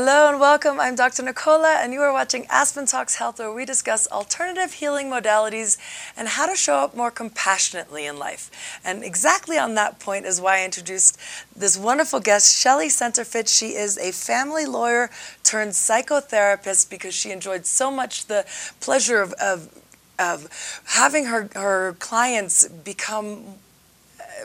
Hello and welcome. I'm Dr. Nicola, and you are watching Aspen Talks Health, where we discuss alternative healing modalities and how to show up more compassionately in life. And exactly on that point is why I introduced this wonderful guest, Shelly Senterfitt. She is a family lawyer turned psychotherapist because she enjoyed so much the pleasure of, of, of having her, her clients become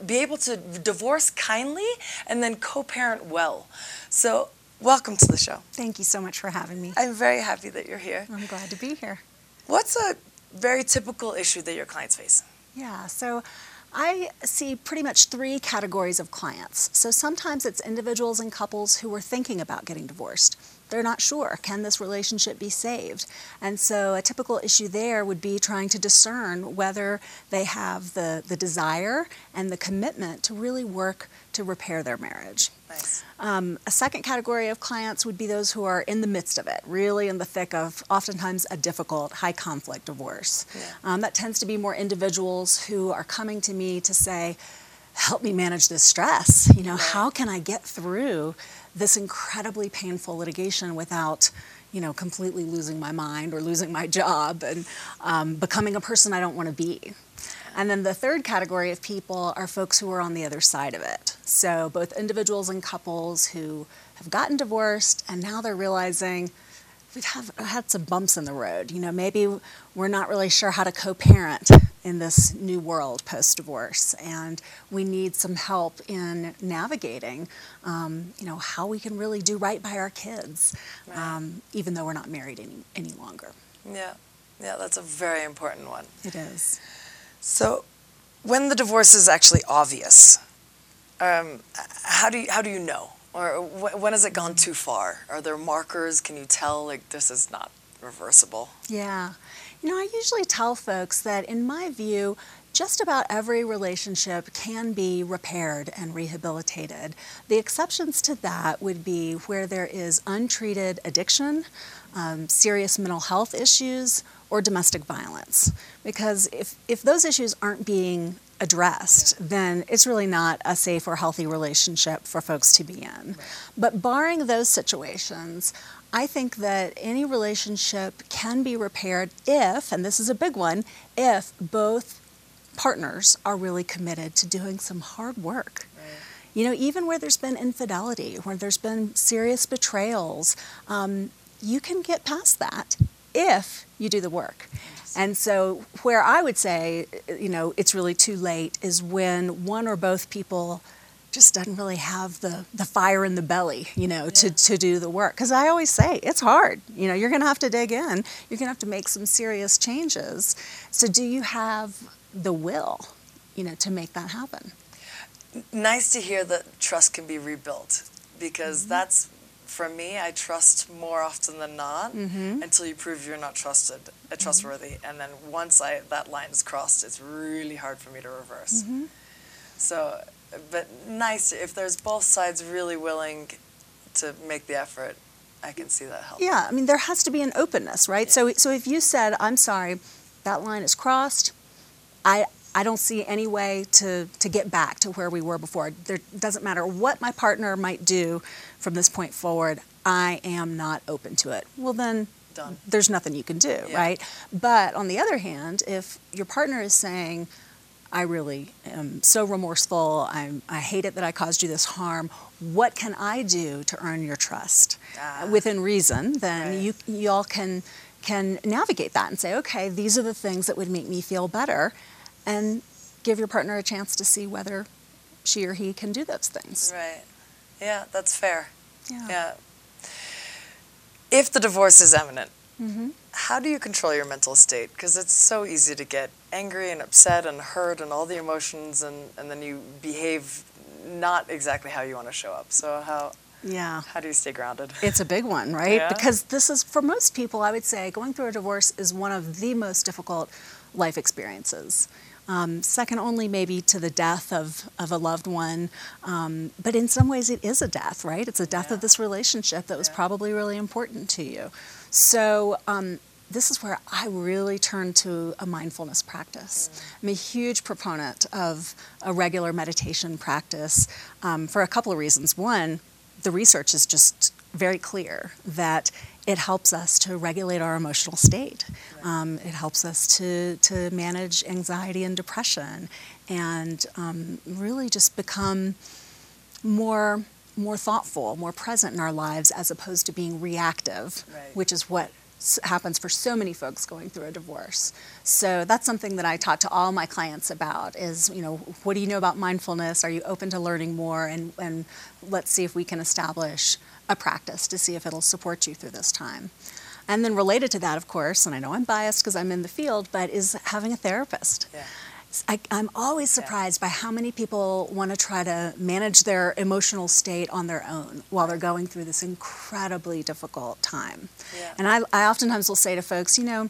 be able to divorce kindly and then co-parent well. So Welcome to the show. Thank you so much for having me. I'm very happy that you're here. I'm glad to be here. What's a very typical issue that your clients face? Yeah, so I see pretty much three categories of clients. So sometimes it's individuals and couples who are thinking about getting divorced. They're not sure, can this relationship be saved? And so a typical issue there would be trying to discern whether they have the, the desire and the commitment to really work to repair their marriage. Nice. Um, a second category of clients would be those who are in the midst of it, really in the thick of oftentimes a difficult, high conflict divorce. Yeah. Um, that tends to be more individuals who are coming to me to say, help me manage this stress. You know, how can I get through this incredibly painful litigation without you know, completely losing my mind or losing my job and um, becoming a person I don't want to be. And then the third category of people are folks who are on the other side of it. So both individuals and couples who have gotten divorced and now they're realizing we've have, had some bumps in the road. You know, maybe we're not really sure how to co-parent in this new world post-divorce, and we need some help in navigating, um, you know, how we can really do right by our kids, right. um, even though we're not married any any longer. Yeah, yeah, that's a very important one. It is. So, when the divorce is actually obvious, um, how do you, how do you know, or when has it gone too far? Are there markers? Can you tell like this is not reversible? Yeah, you know, I usually tell folks that in my view, just about every relationship can be repaired and rehabilitated. The exceptions to that would be where there is untreated addiction, um, serious mental health issues, or domestic violence. Because if, if those issues aren't being addressed, yeah. then it's really not a safe or healthy relationship for folks to be in. Right. But barring those situations, I think that any relationship can be repaired if, and this is a big one, if both partners are really committed to doing some hard work. Right. You know, even where there's been infidelity, where there's been serious betrayals, um, you can get past that if you do the work. And so, where I would say, you know, it's really too late is when one or both people just doesn't really have the, the fire in the belly, you know, yeah. to, to do the work. Because I always say it's hard. You know, you're going to have to dig in. You're going to have to make some serious changes. So, do you have the will, you know, to make that happen? Nice to hear that trust can be rebuilt because mm-hmm. that's for me, I trust more often than not mm-hmm. until you prove you're not trusted, uh, trustworthy. Mm-hmm. And then once I that line is crossed, it's really hard for me to reverse. Mm-hmm. So, but nice if there's both sides really willing to make the effort. I can see that help. Yeah, I mean there has to be an openness, right? Yeah. So, so if you said, "I'm sorry, that line is crossed," I I don't see any way to, to get back to where we were before. There doesn't matter what my partner might do from this point forward, I am not open to it. Well, then Done. there's nothing you can do, yeah. right? But on the other hand, if your partner is saying, I really am so remorseful, I'm, I hate it that I caused you this harm, what can I do to earn your trust? Ah. Within reason, then right. you, you all can, can navigate that and say, okay, these are the things that would make me feel better and give your partner a chance to see whether she or he can do those things. Right. Yeah, that's fair. Yeah. yeah. If the divorce is imminent, mm-hmm. how do you control your mental state? Because it's so easy to get angry and upset and hurt and all the emotions, and, and then you behave not exactly how you want to show up. So, how. Yeah. How do you stay grounded? It's a big one, right? Yeah. Because this is, for most people, I would say, going through a divorce is one of the most difficult life experiences um, second only maybe to the death of, of a loved one. Um, but in some ways, it is a death, right? It's a death yeah. of this relationship that was yeah. probably really important to you. So, um, this is where I really turn to a mindfulness practice. Mm. I'm a huge proponent of a regular meditation practice um, for a couple of reasons. One, the research is just very clear that it helps us to regulate our emotional state. Um, it helps us to, to manage anxiety and depression and um, really just become more more thoughtful, more present in our lives as opposed to being reactive, Right. which is what happens for so many folks going through a divorce. So that's something that I talk to all my clients about is, you know, what do you know about mindfulness? Are you open to learning more? And, and let's see if we can establish a practice to see if it'll support you through this time. And then related to that, of course, and I know I'm biased because I'm in the field, but is having a therapist. Yeah. I, I'm always surprised by how many people want to try to manage their emotional state on their own while they're going through this incredibly difficult time. Yeah. And I, I oftentimes will say to folks, you know,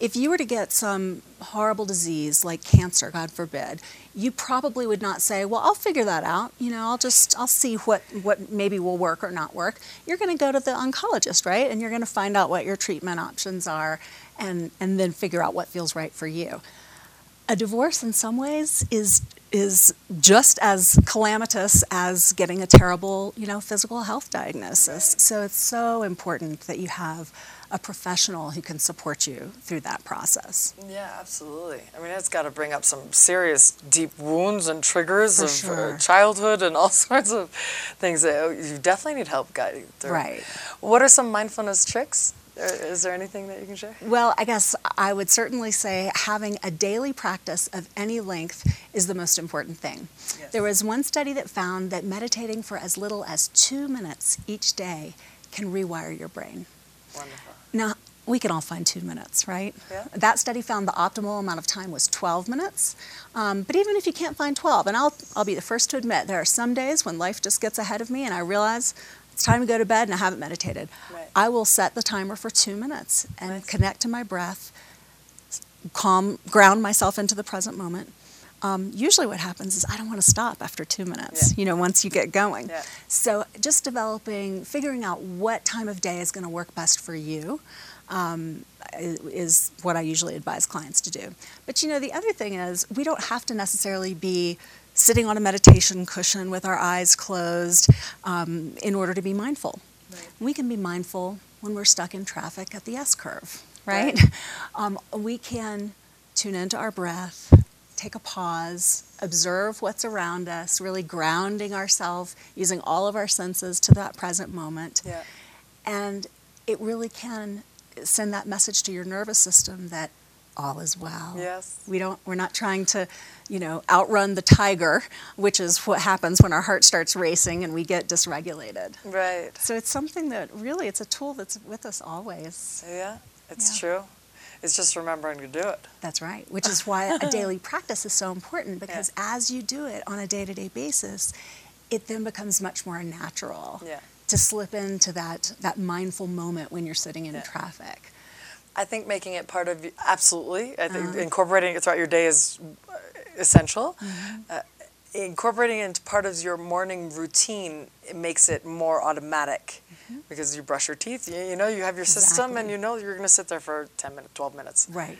if you were to get some horrible disease like cancer, God forbid, you probably would not say, "Well, I'll figure that out. You know, I'll just I'll see what what maybe will work or not work." You're going to go to the oncologist, right? And you're going to find out what your treatment options are, and and then figure out what feels right for you a divorce in some ways is is just as calamitous as getting a terrible, you know, physical health diagnosis. So it's so important that you have a professional who can support you through that process. Yeah, absolutely. I mean, it's got to bring up some serious deep wounds and triggers For of sure. uh, childhood and all sorts of things that oh, you definitely need help guiding through. Right. What are some mindfulness tricks? Uh, Is there anything that you can share? Well, I guess I would certainly say having a daily practice of any length is the most important thing. Yes. There was one study that found that meditating for as little as two minutes each day can rewire your brain. Wonderful. Now, we can all find two minutes, right? Yeah. That study found the optimal amount of time was 12 minutes. Um, but even if you can't find 12, and I'll, I'll be the first to admit, there are some days when life just gets ahead of me and I realize it's time to go to bed and I haven't meditated. Right. I will set the timer for two minutes and Nice. connect to my breath, calm, ground myself into the present moment. Um, usually, what happens is I don't want to stop after two minutes. Yeah. You know, once you get going. Yeah. So, just developing, figuring out what time of day is going to work best for you. Um, is what I usually advise clients to do. But you know, the other thing is we don't have to necessarily be sitting on a meditation cushion with our eyes closed um, in order to be mindful. Right. We can be mindful when we're stuck in traffic at the S curve, right? Right. Um, we can tune into our breath, take a pause, observe what's around us, really grounding ourselves, using all of our senses to that present moment. Yeah. And it really can send that message to your nervous system that all is well. Yes. We don't we're not trying to, you know, outrun the tiger, which is what happens when our heart starts racing and we get dysregulated. Right. So it's something that really it's a tool that's with us always. Yeah, it's Yeah. true. It's just remembering to do it. That's right, which is why a daily practice is so important because as you do it on a day-to-day basis, it then becomes much more natural Yeah. to slip into that that mindful moment when you're sitting in Yeah. traffic. I think making it part of absolutely. I think Uh-huh. incorporating it throughout your day is uh, essential. Mm-hmm. Uh, incorporating it into part of your morning routine it makes it more automatic because you brush your teeth. You, you know you have your system, and Mm-hmm. You know you're going to sit there for ten minutes, twelve minutes. Right.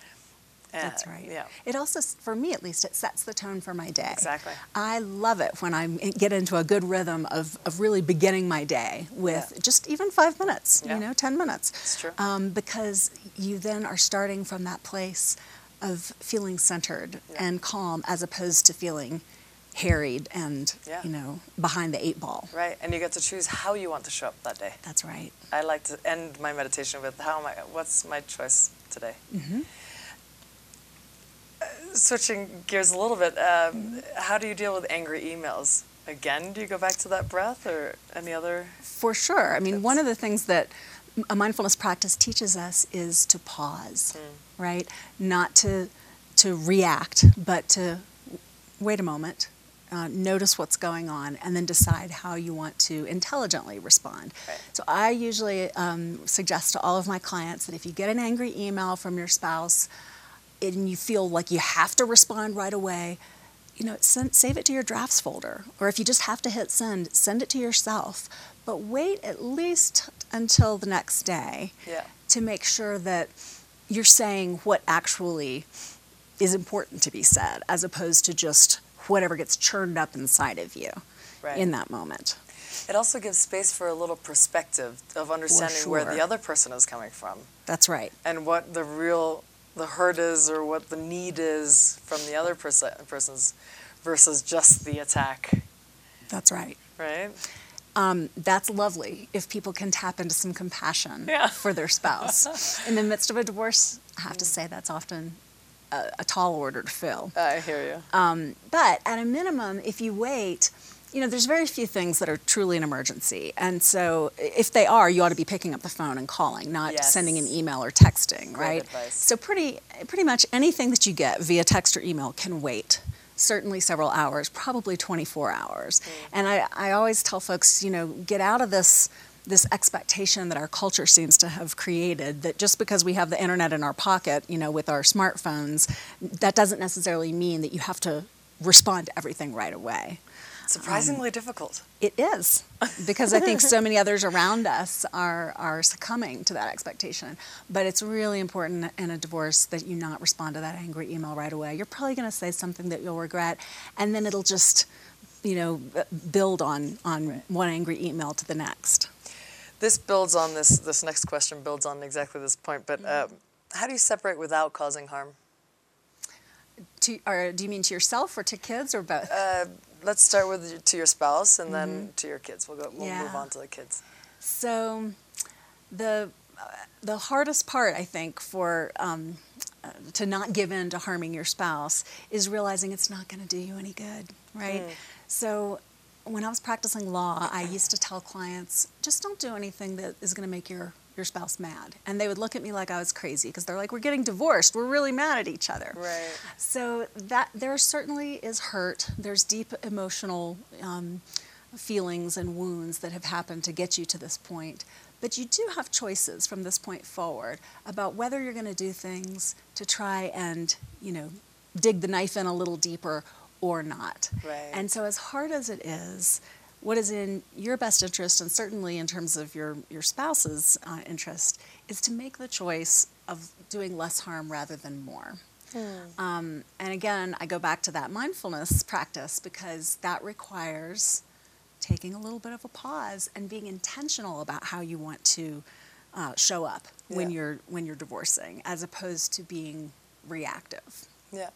That's right. Yeah. It also, for me at least, it sets the tone for my day. Exactly. I love it when I get into a good rhythm of, of really beginning my day with Yeah. just even five minutes, Yeah. you know, 10 minutes. It's true. Um, because you then are starting from that place of feeling centered Yeah. and calm as opposed to feeling harried and, Yeah. you know, behind the eight ball. Right, and you get to choose how you want to show up that day. That's right. I like to end my meditation with how am I? What's my choice today? Mhm. Switching gears a little bit, um, how do you deal with angry emails? Again, do you go back to that breath or any other? For sure. I mean, Tips. one of the things that a mindfulness practice teaches us is to pause, Hmm. right? Not to to react, but to wait a moment, uh, notice what's going on, and then decide how you want to intelligently respond. Right. So I usually um, suggest to all of my clients that if you get an angry email from your spouse and you feel like you have to respond right away, you know, send, save it to your drafts folder. Or if you just have to hit send, send it to yourself. But wait at least until the next day Yeah. to make sure that you're saying what actually is important to be said, as opposed to just whatever gets churned up inside of you. Right. in that moment. It also gives space for a little perspective of understanding where the other person is coming from That's right. and what the real the hurt is or what the need is from the other perso- person's versus just the attack, That's right. right? Um, that's lovely if people can tap into some compassion Yeah. for their spouse. In the midst of a divorce, I have to say that's often a, a tall order to fill. I hear you. Um, but at a minimum, if you wait, you know, there's very few things that are truly an emergency. And so if they are, you ought to be picking up the phone and calling, not Yes. sending an email or texting, Great right? advice. So pretty pretty much anything that you get via text or email can wait. Certainly several hours, probably 24 hours. Mm. And I, I always tell folks, you know, get out of this this expectation that our culture seems to have created that just because we have the internet in our pocket, you know, with our smartphones, that doesn't necessarily mean that you have to respond to everything right away. Surprisingly difficult. It is because I think so many others around us are are succumbing to that expectation. But it's really important in a divorce that you not respond to that angry email right away. You're probably going to say something that you'll regret, and then it'll just, you know, build on on one angry email to the next. This builds on this. This next question builds on exactly this point. But um, how do you separate without causing harm? To, or do you mean to yourself or to kids or both? Uh, let's start with to your spouse and then to your kids. We'll go. We'll move on to the kids. So, the uh, the hardest part, I think, for um, uh, to not give in to harming your spouse is realizing it's not going to do you any good, right? So, when I was practicing law, I used to tell clients, just don't do anything that is going to make your your spouse mad, and they would look at me like I was crazy because they're like, "We're getting divorced. We're really mad at each other." Right. So that there certainly is hurt. There's deep emotional um, feelings and wounds that have happened to get you to this point. But you do have choices from this point forward about whether you're going to do things to try and, you know, dig the knife in a little deeper or not. Right. And so, as hard as it is, what is in your best interest, and certainly in terms of your, your spouse's uh, interest, is to make the choice of doing less harm rather than more. Um, and again, I go back to that mindfulness practice because that requires taking a little bit of a pause and being intentional about how you want to uh, show up when you're when you're divorcing, as opposed to being reactive. Yeah.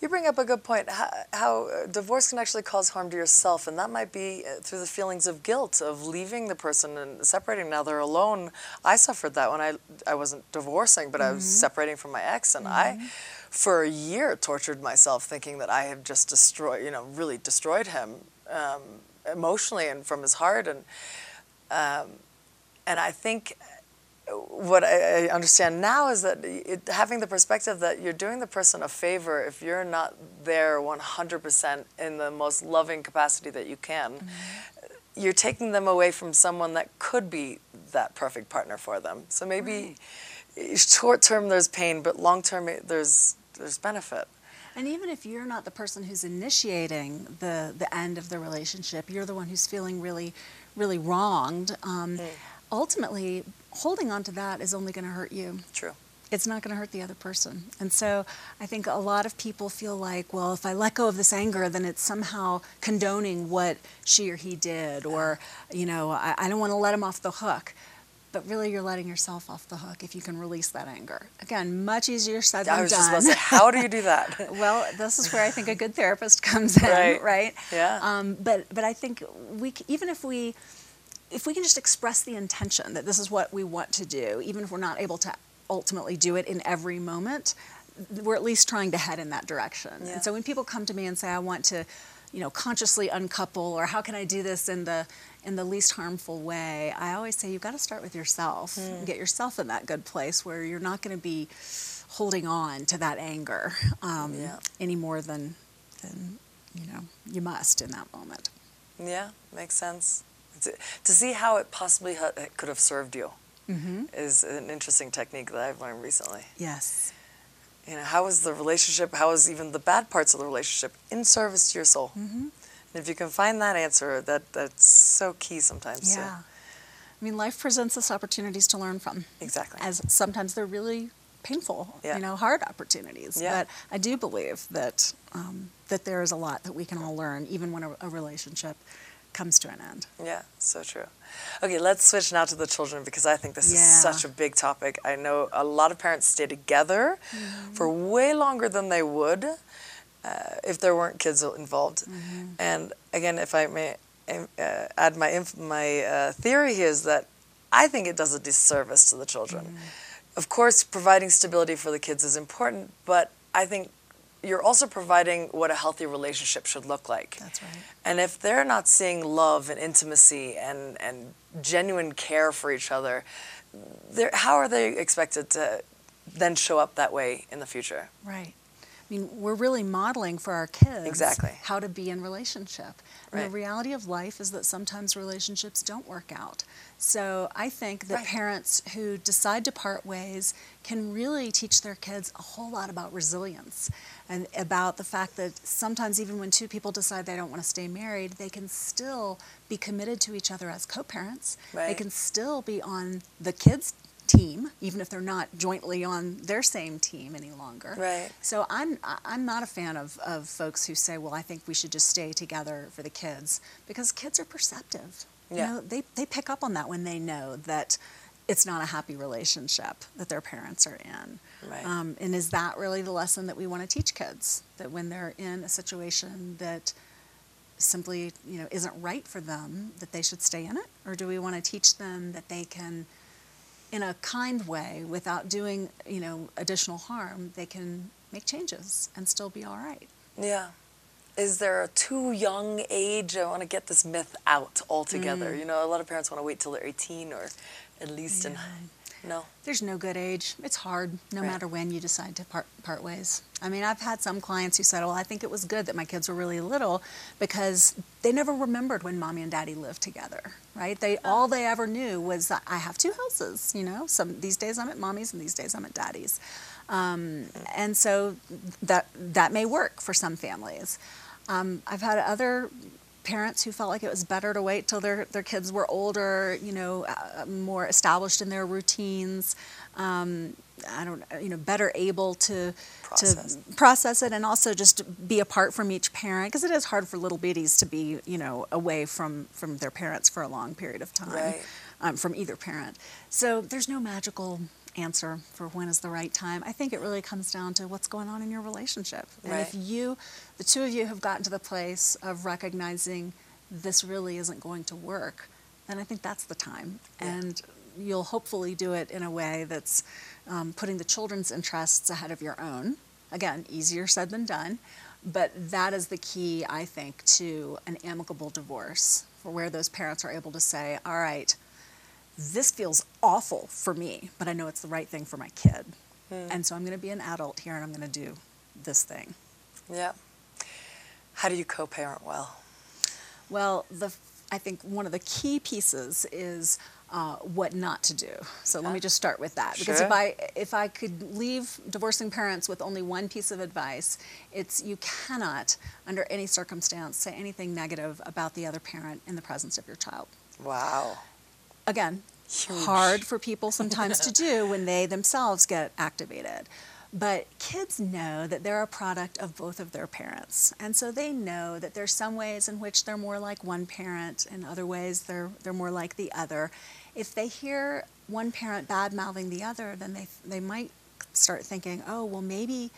You bring up a good point. How, how uh, divorce can actually cause harm to yourself, and that might be uh, through the feelings of guilt of leaving the person and separating. Now they're alone. I suffered that when I I wasn't divorcing, but I was separating from my ex, and I, for a year, tortured myself thinking that I had just destroyed, you know, really destroyed him um, emotionally and from his heart, and um, and I think what I understand now is that it, having the perspective that you're doing the person a favor if you're not there 100% in the most loving capacity that you can. You're taking them away from someone that could be that perfect partner for them. So maybe short term there's pain, but long term there's there's benefit. And even if you're not the person who's initiating the, the end of the relationship, you're the one who's feeling really, really wronged. Um, Ultimately, holding on to that is only going to hurt you. True. It's not going to hurt the other person. And so I think a lot of people feel like, well, if I let go of this anger, then it's somehow condoning what she or he did, or, you know, I, I don't want to let him off the hook. But really, you're letting yourself off the hook if you can release that anger. Again, much easier said than I was done. just about to say, how do you do that? Well, this is where I think a good therapist comes in, Right. right? Yeah. Um, but but I think we even if we if we can just express the intention that this is what we want to do, even if we're not able to ultimately do it in every moment, we're at least trying to head in that direction. Yeah. And so when people come to me and say, "I want to," you know, consciously uncouple, or how can I do this in the in the least harmful way? I always say you've got to start with yourself. And Get yourself in that good place where you're not going to be holding on to that anger um, Yeah. any more than than you know you must in that moment. Yeah, makes sense. To, to see how it possibly ha- it could have served you Mm-hmm. is an interesting technique that I've learned recently. Yes. You know, how is the relationship, how is even the bad parts of the relationship in service to your soul? Mm-hmm. And if you can find that answer, that that's so key sometimes. Yeah. I mean, life presents us opportunities to learn from. exactly. As sometimes they're really painful, Yeah. you know, hard opportunities. Yeah. But I do believe that um, that there is a lot that we can all learn, even when a, a relationship comes to an end. Yeah, so true. Okay, let's switch now to the children because I think this Yeah. is such a big topic. I know a lot of parents stay together Mm-hmm. for way longer than they would uh, if there weren't kids involved. Mm-hmm. And again, if I may um, uh, add my inf- my uh, theory here is that I think it does a disservice to the children. Mm-hmm. Of course, providing stability for the kids is important, but I think you're also providing what a healthy relationship should look like. That's right. And if they're not seeing love and intimacy and, and genuine care for each other, how are they expected to then show up that way in the future? Right. I mean, we're really modeling for our kids Exactly. how to be in relationship. And Right. the reality of life is that sometimes relationships don't work out. So I think that Right. parents who decide to part ways can really teach their kids a whole lot about resilience and about the fact that sometimes even when two people decide they don't want to stay married, they can still be committed to each other as co-parents. They can still be on the kids' team, even if they're not jointly on their same team any longer. Right. So I'm I'm not a fan of, of folks who say, well, I think we should just stay together for the kids because kids are perceptive. Yeah. You know, they they pick up on that when they know that it's not a happy relationship that their parents are in. Right. Um, and is that really the lesson that we want to teach kids? That when they're in a situation that simply you know isn't right for them, that they should stay in it, or do we want to teach them that they can in a kind way without doing you know additional harm they can make changes and still be all right Yeah. Is there a too young age? I want to get this myth out altogether. Mm. You know, a lot of parents want to wait till they're 18 or at least in. No. there's no good age it's hard no Right. matter when you decide to part, part ways i mean i've had some clients who said well i think it was good that my kids were really little because they never remembered when mommy and daddy lived together right they all they ever knew was that i have two houses you know some these days i'm at mommy's and these days i'm at daddy's um, and so that that may work for some families um, i've had other parents who felt like it was better to wait till their, their kids were older, you know, uh, more established in their routines. Um, I don't, you know, better able to Process. to process it and also just be apart from each parent because it is hard for little biddies to be, you know, away from from their parents for a long period of time, Right. um, from either parent. So there's no magical answer for when is the right time. I think it really comes down to what's going on in your relationship. And if you, the two of you, have gotten to the place of recognizing this really isn't going to work, then I think that's the time. Yeah. And you'll hopefully do it in a way that's um, putting the children's interests ahead of your own. Again, easier said than done, but that is the key, I think, to an amicable divorce, for where those parents are able to say, all right, this feels awful for me, but I know it's the right thing for my kid. And so I'm going to be an adult here and I'm going to do this thing. Yeah. How do you co parent well? Well, the I think one of the key pieces is uh, what not to do. So let me just start with that because if I if I could leave divorcing parents with only one piece of advice, it's you cannot under any circumstance say anything negative about the other parent in the presence of your child. Wow. Again, Huge. hard for people sometimes to do when they themselves get activated. But kids know that they're a product of both of their parents. And so they know that there's some ways in which they're more like one parent and other ways they're they're more like the other. If they hear one parent bad mouthing the other, then they they might start thinking, "Oh, well maybe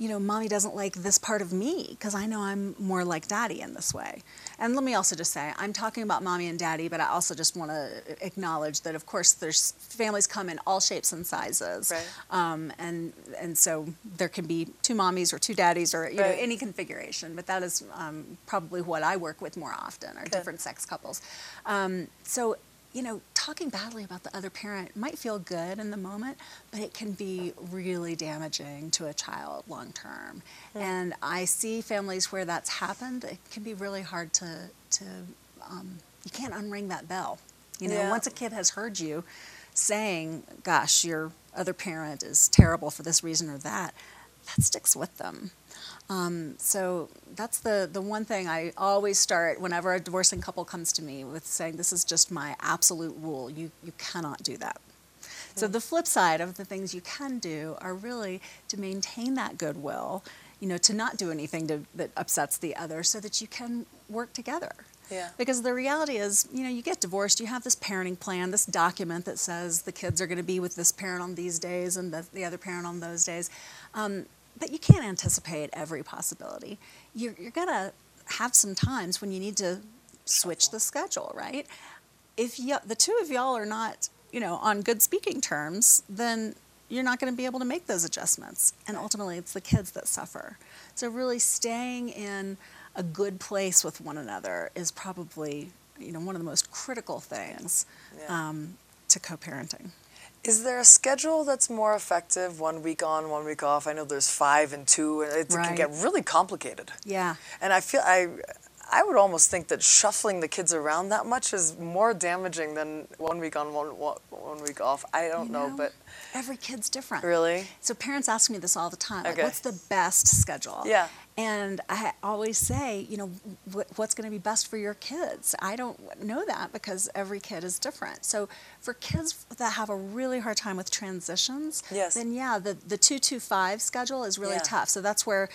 you know, mommy doesn't like this part of me because I know I'm more like daddy in this way. And let me also just say, I'm talking about mommy and daddy, but I also just want to acknowledge that, of course, there's families come in all shapes and sizes, Right. um, and and so there can be two mommies or two daddies or you know any configuration. But that is um, probably what I work with more often, are Good. different sex couples. Um, so you know, talking badly about the other parent might feel good in the moment, but it can be really damaging to a child long term. And I see families where that's happened. It can be really hard to to um, you can't unring that bell. You know, Yeah. once a kid has heard you saying, "Gosh, your other parent is terrible for this reason or that," that sticks with them. Um, so that's the, the one thing I always start whenever a divorcing couple comes to me with saying, this is just my absolute rule. You, you cannot do that. So the flip side of the things you can do are really to maintain that goodwill you know, to not do anything to, that upsets the other so that you can work together. Yeah. Because the reality is, you know, you get divorced, you have this parenting plan, this document that says the kids are going to be with this parent on these days and the, the other parent on those days. Um, but you can't anticipate every possibility. You're, you're going to have some times when you need to switch the schedule, right? If you, the two of y'all are not, you know, on good speaking terms, then you're not going to be able to make those adjustments. And ultimately, it's the kids that suffer. So, really staying in a good place with one another is probably, you know, one of the most critical things Yeah. um, to co-parenting. Is there a schedule that's more effective, one week on, one week off? I know there's five and two, and it can Right. get really complicated. Yeah. And I feel I, I would almost think that shuffling the kids around that much is more damaging than one week on, one one, one week off. I don't You know, know, but Every kid's different. really, So parents ask me this all the time. Like, Okay. what's the best schedule? Yeah. And I always say, you know, wh- what's going to be best for your kids? I don't know that because every kid is different. So for kids that have a really hard time with transitions, Yes. then yeah, the the two two five schedule is really Yeah. tough. So that's where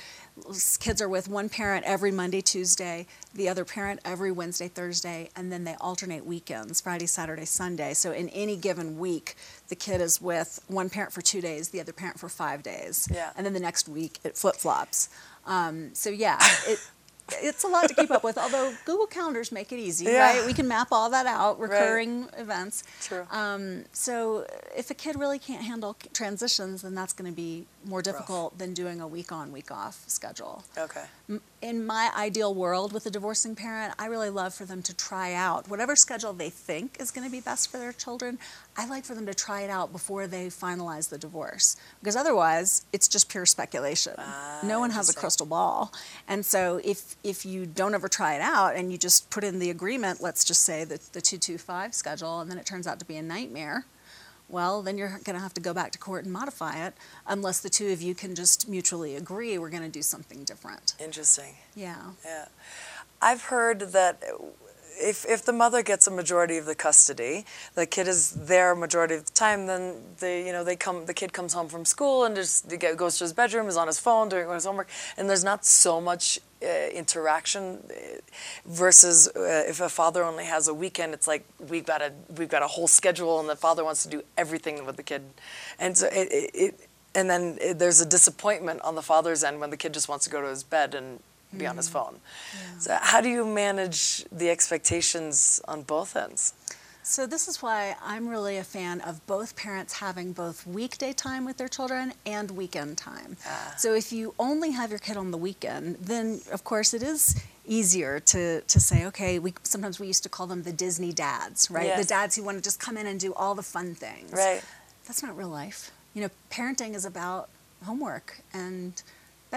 kids are with one parent every Monday, Tuesday, the other parent every Wednesday, Thursday, and then they alternate weekends, Friday, Saturday, Sunday. So in any given week, the kid is with one parent for two days, the other parent for five days. Yeah. And then the next week it flip flops. Um, so yeah, it, it's a lot to keep up with. Although Google Calendars make it easy, Yeah. right? We can map all that out, Right. recurring events. True. Um, so if a kid really can't handle transitions, then that's going to be more difficult than doing a week on, week off schedule. okay. In my ideal world with a divorcing parent, I really love for them to try out whatever schedule they think is going to be best for their children. I like for them to try it out before they finalize the divorce because otherwise it's just pure speculation. Ah, no one has a crystal ball. And so if if you don't ever try it out and you just put in the agreement, let's just say the the 225 schedule and then it turns out to be a nightmare, well, then you're going to have to go back to court and modify it unless the two of you can just mutually agree we're going to do something different. Interesting. Yeah. Yeah. I've heard that if, if the mother gets a majority of the custody, the kid is there a majority of the time, then they, you know, they come, the kid comes home from school and just goes to his bedroom, is on his phone doing his homework, and there's not so much uh, interaction uh, versus uh, if a father only has a weekend, it's like we've got a, we've got a whole schedule and the father wants to do everything with the kid. And so it, it, it and then it, there's a disappointment on the father's end when the kid just wants to go to his bed and be on his phone. So how do you manage the expectations on both ends? So this is why I'm really a fan of both parents having both weekday time with their children and weekend time. Ah. So if you only have your kid on the weekend, then of course it is easier to, to say, okay, we sometimes we used to call them the Disney dads, right? Yes. The dads who want to just come in and do all the fun things. Right. That's not real life. You know, parenting is about homework and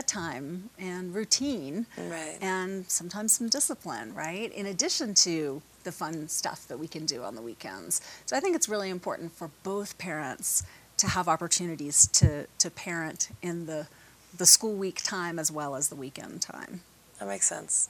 bedtime and routine Right. and sometimes some discipline, right? In addition to the fun stuff that we can do on the weekends. So I think it's really important for both parents to have opportunities to, to parent in the, the school week time as well as the weekend time. That makes sense.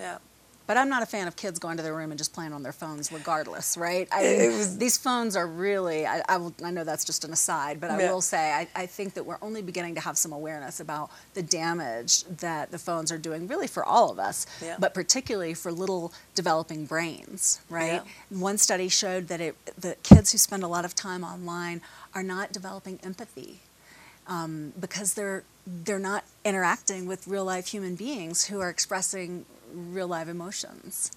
Yeah. But I'm not a fan of kids going to their room and just playing on their phones regardless, right? I mean, was- these phones are really, I, I, will, I know that's just an aside, but I Yeah. will say I, I think that we're only beginning to have some awareness about the damage that the phones are doing really for all of us, Yeah. but particularly for little developing brains, right? One study showed that it, the kids who spend a lot of time online are not developing empathy um, because they're they're not interacting with real life human beings who are expressing real live emotions.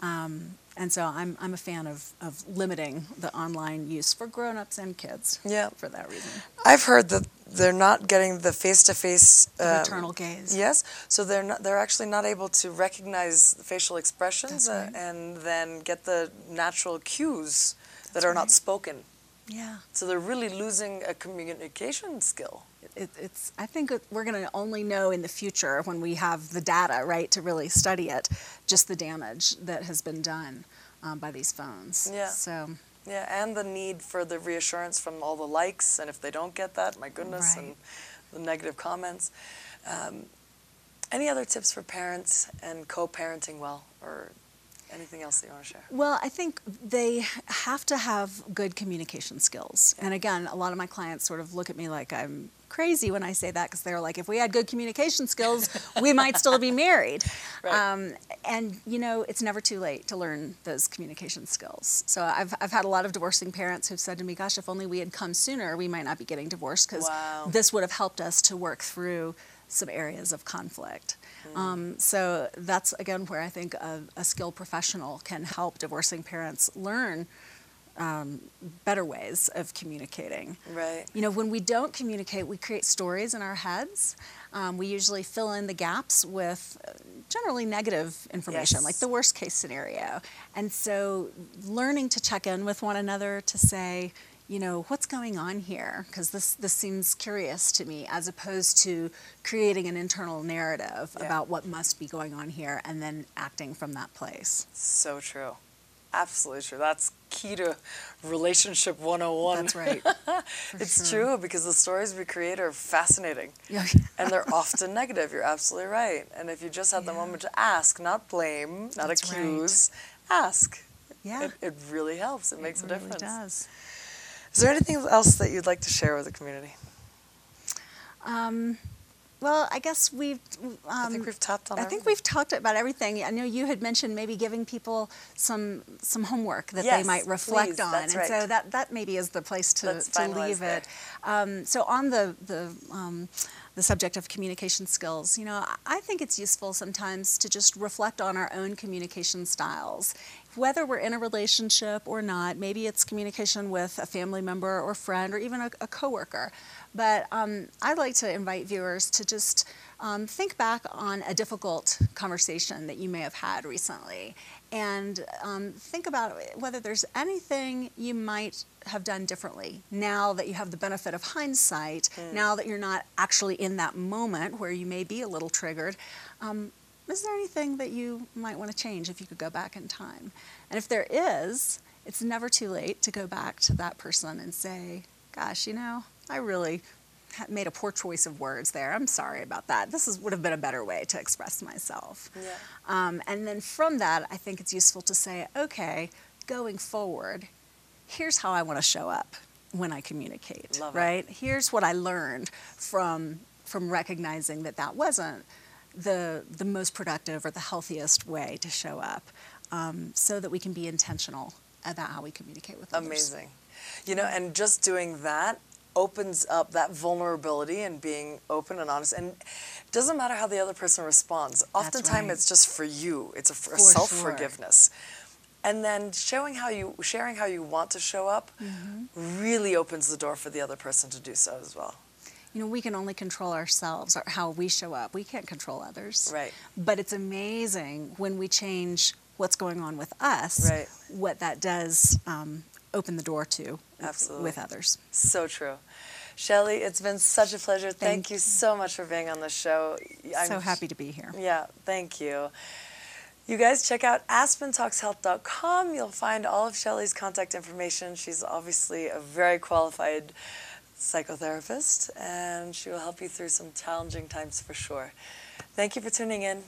Um, and so I'm, I'm a fan of, of limiting the online use for grown-ups and kids Yeah. for that reason. I've heard that they're not getting the face-to-face um, maternal gaze. Yes, so they're not, they're actually not able to recognize facial expressions That's right. uh, and then get the natural cues that are not spoken. Yeah. So they're really losing a communication skill. It, it's, I think we're going to only know in the future when we have the data, right, to really study it, just the damage that has been done um, by these phones. Yeah. So, Yeah, and the need for the reassurance from all the likes, and if they don't get that, my goodness, Right. and the negative comments. Um, any other tips for parents and co-parenting well, or anything else that you want to share? Well, I think they have to have good communication skills. And again, a lot of my clients sort of look at me like I'm crazy when I say that because they're like, if we had good communication skills, we might still be married. Right. Um, and you know, it's never too late to learn those communication skills. So I've, I've had a lot of divorcing parents who've said to me, gosh, if only we had come sooner, we might not be getting divorced because Wow. this would have helped us to work through some areas of conflict. Um, so that's again where I think a, a skilled professional can help divorcing parents learn um, better ways of communicating. Right. You know, when we don't communicate, we create stories in our heads. Um, we usually fill in the gaps with uh, generally negative information, Yes. like the worst case scenario. And so, learning to check in with one another to say, you know, what's going on here? Because this, this seems curious to me, as opposed to creating an internal narrative Yeah. about what must be going on here and then acting from that place. So true. Absolutely true. That's key to relationship 101. That's right. it's sure. true because the stories we create are fascinating Yeah. and they're often negative. You're absolutely right. And if you just had the moment to ask, not blame, not That's right. accuse, ask. Yeah. It, it really helps. It makes a really difference. does. Is there anything else that you'd like to share with the community? Um, well, I guess we've. Um, I think we've tapped on I think we've talked about everything. I know you had mentioned maybe giving people some some homework that Yes, they might reflect please, on, that's and so that that maybe is the place to, Let's to leave there. it. Um, so on the the um, the subject of communication skills, you know, I think it's useful sometimes to just reflect on our own communication styles. Whether we're in a relationship or not, maybe it's communication with a family member or friend or even a, a coworker. But um, I'd like to invite viewers to just um, think back on a difficult conversation that you may have had recently and um, think about whether there's anything you might have done differently now that you have the benefit of hindsight, now that you're not actually in that moment where you may be a little triggered. Um, is there anything that you might want to change if you could go back in time? And if there is, it's never too late to go back to that person and say, gosh, you know, I really made a poor choice of words there. I'm sorry about that. This is, would have been a better way to express myself. Yeah. Um, and then from that, I think it's useful to say, okay, going forward, here's how I want to show up when I communicate. Love it. right? Here's what I learned from from recognizing that that wasn't the the most productive or the healthiest way to show up, um, so that we can be intentional about how we communicate with others. Amazing. You know, and just doing that opens up that vulnerability and being open and honest. And it doesn't matter how the other person responds. Oftentimes right. it's just for you. It's a, For sure. self forgiveness. And then showing how you sharing how you want to show up Mm-hmm. really opens the door for the other person to do so as well. You know, we can only control ourselves or how we show up. We can't control others. Right. But it's amazing when we change what's going on with us, Right. what that does um, open the door to Absolutely. with others. So true. Shelly, it's been such a pleasure. Thank, Thank you so much for being on the show. I'm so happy to be here. Yeah, thank you. You guys check out aspentalkshealth.com. You'll find all of Shelly's contact information. She's obviously a very qualified psychotherapist, and she will help you through some challenging times for sure. Thank you for tuning in.